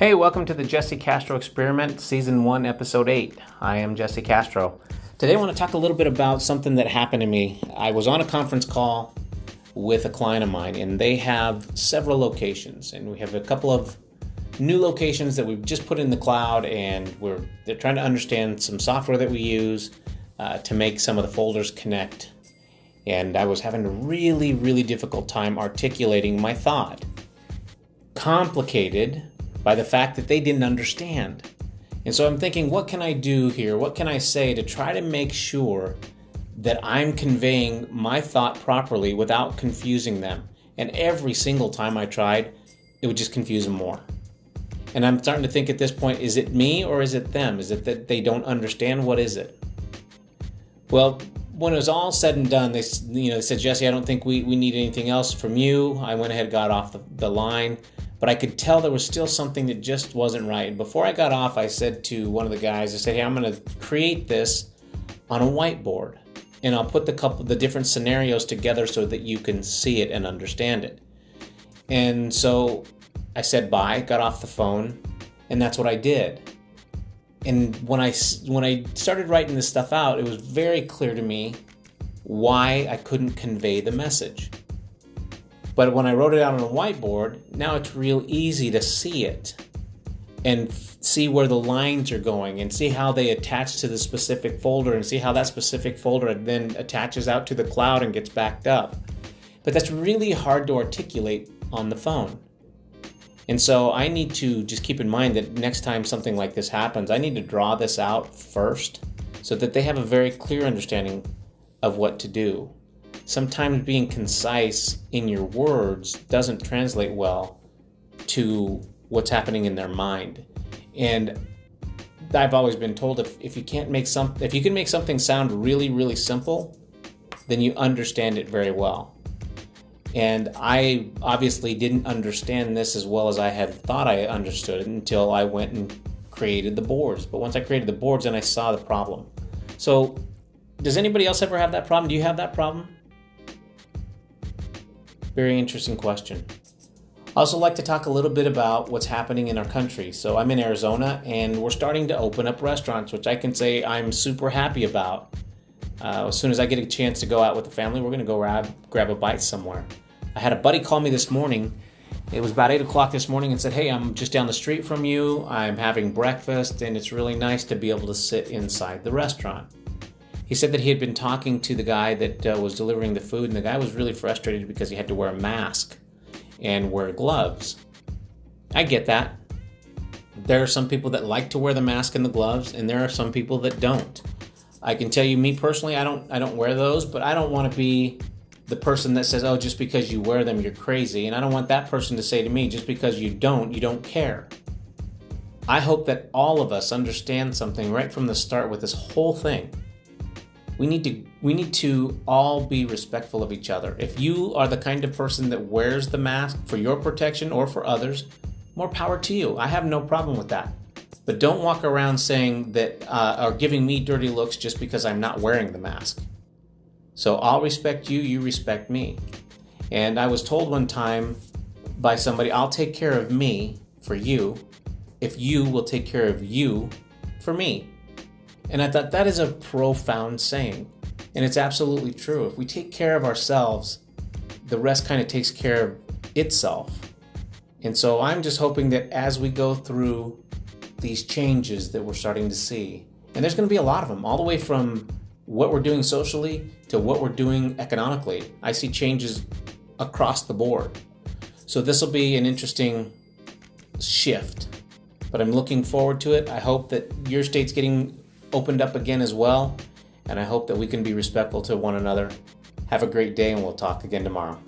Hey, welcome to the Jesse Castro Experiment, Season 1, Episode 8. I am Jesse Castro. Today I want to talk a little bit about something that happened to me. I was on a conference call with a client of mine, and they have several locations, and we have a couple of new locations that we've just put in the cloud, and we're they're trying to understand some software that we use uh, to make some of the folders connect. And I was having a really, really difficult time articulating my thought. Complicated by the fact that they didn't understand. And so I'm thinking, what can I do here? What can I say to try to make sure that I'm conveying my thought properly without confusing them? And every single time I tried, it would just confuse them more. And I'm starting to think at this point, is it me or is it them? Is it that they don't understand? What is it? Well, when it was all said and done, they you know they said, Jesse, I don't think we, we need anything else from you. I went ahead, got off the, the line but I could tell there was still something that just wasn't right. Before I got off, I said to one of the guys, I said, "Hey, I'm going to create this on a whiteboard, and I'll put the couple the different scenarios together so that you can see it and understand it." And so I said bye, got off the phone, and that's what I did. And when I when I started writing this stuff out, it was very clear to me why I couldn't convey the message. But when I wrote it out on a whiteboard, now it's real easy to see it and see where the lines are going and see how they attach to the specific folder and see how that specific folder then attaches out to the cloud and gets backed up. But that's really hard to articulate on the phone. And so I need to just keep in mind that next time something like this happens, I need to draw this out first so that they have a very clear understanding of what to do sometimes being concise in your words doesn't translate well to what's happening in their mind. And I've always been told if, if you can't make some if you can make something sound really, really simple, then you understand it very well. And I obviously didn't understand this as well as I had thought I understood it until I went and created the boards. But once I created the boards, then I saw the problem. So, does anybody else ever have that problem? Do you have that problem? Very interesting question. I also like to talk a little bit about what's happening in our country. So I'm in Arizona and we're starting to open up restaurants, which I can say I'm super happy about. Uh, as soon as I get a chance to go out with the family, we're going to go grab, grab a bite somewhere. I had a buddy call me this morning. It was about 8 o'clock this morning and said, Hey, I'm just down the street from you. I'm having breakfast and it's really nice to be able to sit inside the restaurant. He said that he had been talking to the guy that uh, was delivering the food, and the guy was really frustrated because he had to wear a mask and wear gloves. I get that. There are some people that like to wear the mask and the gloves, and there are some people that don't. I can tell you, me personally, I don't, I don't wear those, but I don't want to be the person that says, "Oh, just because you wear them, you're crazy," and I don't want that person to say to me, "Just because you don't, you don't care." I hope that all of us understand something right from the start with this whole thing we need to we need to all be respectful of each other. If you are the kind of person that wears the mask for your protection or for others, more power to you. I have no problem with that. But don't walk around saying that uh, or giving me dirty looks just because I'm not wearing the mask. So I'll respect you, you respect me. And I was told one time by somebody, I'll take care of me for you if you will take care of you for me. And I thought that is a profound saying. And it's absolutely true. If we take care of ourselves, the rest kind of takes care of itself. And so I'm just hoping that as we go through these changes that we're starting to see, and there's going to be a lot of them, all the way from what we're doing socially to what we're doing economically. I see changes across the board. So this will be an interesting shift, but I'm looking forward to it. I hope that your state's getting opened up again as well. And I hope that we can be respectful to one another. Have a great day, and we'll talk again tomorrow.